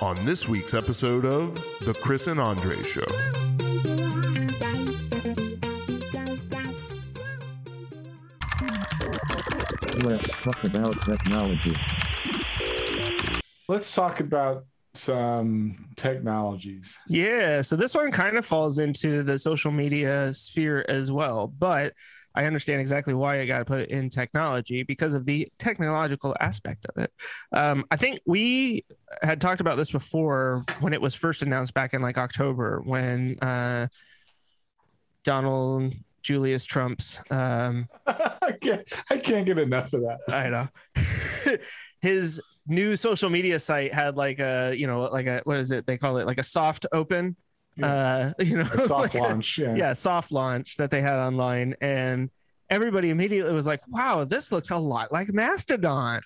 on this week's episode of The Chris and Andre Show. Let's talk about technology. Let's talk about some technologies. Yeah, so this one kind of falls into the social media sphere as well, but I understand exactly why I got to put it in technology because of the technological aspect of it. Um, I think we had talked about this before when it was first announced back in like October when uh, Donald Julius Trump's um, I can't I can't get enough of that. I know. His new social media site had like a, you know, like a what is it? They call it like a soft open. Uh, you know, A soft like launch. Yeah. yeah, soft launch that they had online, and everybody immediately was like, "Wow, this looks a lot like Mastodon."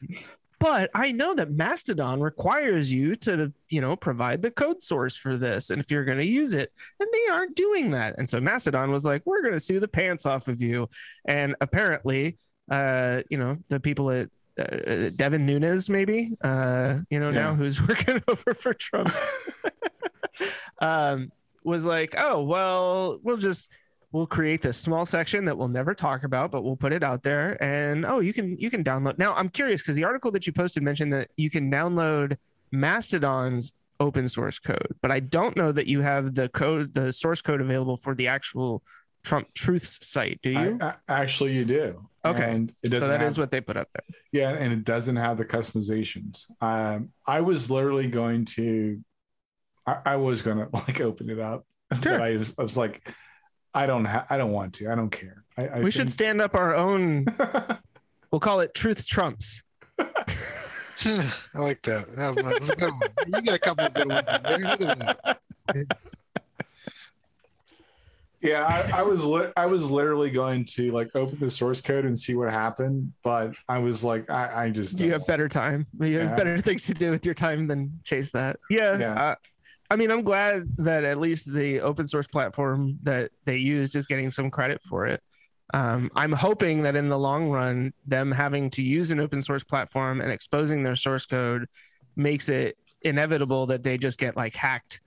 But I know that Mastodon requires you to, you know, provide the code source for this, and if you're going to use it, and they aren't doing that, and so Mastodon was like, "We're going to sue the pants off of you," and apparently, uh, you know, the people at uh, Devin Nunes, maybe, uh, you know, now who's working over for Trump, um, was like, oh, well, we'll just we'll create this small section that we'll never talk about, but we'll put it out there. And oh, you can you can download. Now I'm curious because the article that you posted mentioned that you can download Mastodon's open source code, but I don't know that you have the code, the source code available for the actual Trump Truths site. Do you? I- actually, you do. Okay. And it so doesn't that have, is what they put up there. yeah, and it doesn't have the customizations. Um, I was literally going to, I, I was gonna like open it up, Sure. but I was, I was like, I don't, ha- I don't want to. I don't care. I, I we should stand up our own. We'll call it Truth Trumps. I like that. That was, that was a good one. You got a couple of good ones. there. Look at that. Yeah, I, I was li- I was literally going to like open the source code and see what happened, but I was like, I, I just you don't have better time. You have Yeah. better things to do with your time than chase that. Yeah. Yeah. I mean, I'm glad that at least the open source platform that they used is getting some credit for it. Um, I'm hoping that in the long run, them having to use an open source platform and exposing their source code makes it inevitable that they just get like hacked.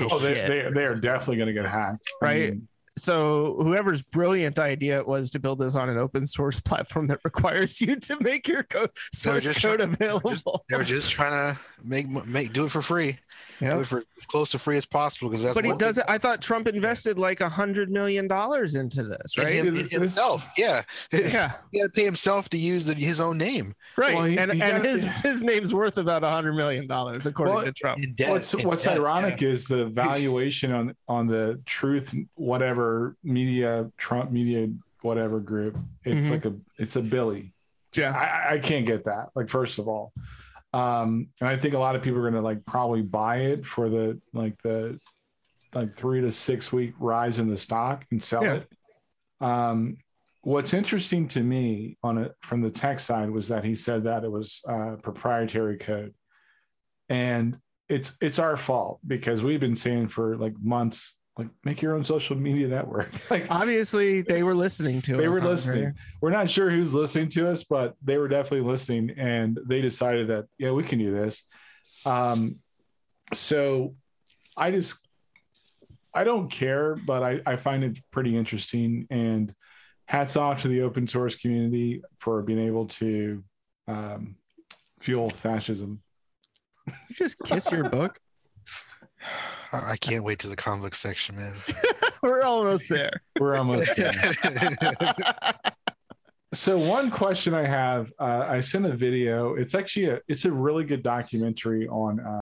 Oh, they, they, they are definitely going to get hacked. I Right. mean, so whoever's brilliant idea it was to build this on an open source platform that requires you to make your code source code trying- available. They were just trying to make make do it for free. Yep. Do it for as close to free as possible because that's. but he does it. I thought Trump invested like a hundred million dollars into this, right? In, Is in it- himself, yeah. yeah, He had to pay himself to use the, his own name. right. Well, he- and he and got- his his name's worth about a hundred million dollars according Well, to Trump. In debt, what's what's debt, ironic is the valuation on on the truth whatever media Trump media whatever group. It's Mhm. like a it's a Billy. Yeah, I, I can't get that. Like first of all, um, and I think a lot of people are going to like probably buy it for the like the like three to six week rise in the stock and sell Yeah. it. Um, what's interesting to me on it from the tech side was that he said that it was uh, proprietary code, and it's it's our fault because we've been saying for like months like make your own social media network like obviously they were listening to they us. They were listening. We're not sure who's listening to us, but they were definitely listening, and they decided that yeah, we can do this. Um, so I just I don't care, but I I find it pretty interesting, and hats off to the open source community for being able to um, fuel fascism. You just kiss your book. I I can't wait to the comic section, man. we're almost there. We're almost there. So one question I have, uh, I sent a video. It's actually a it's a really good documentary on. Uh,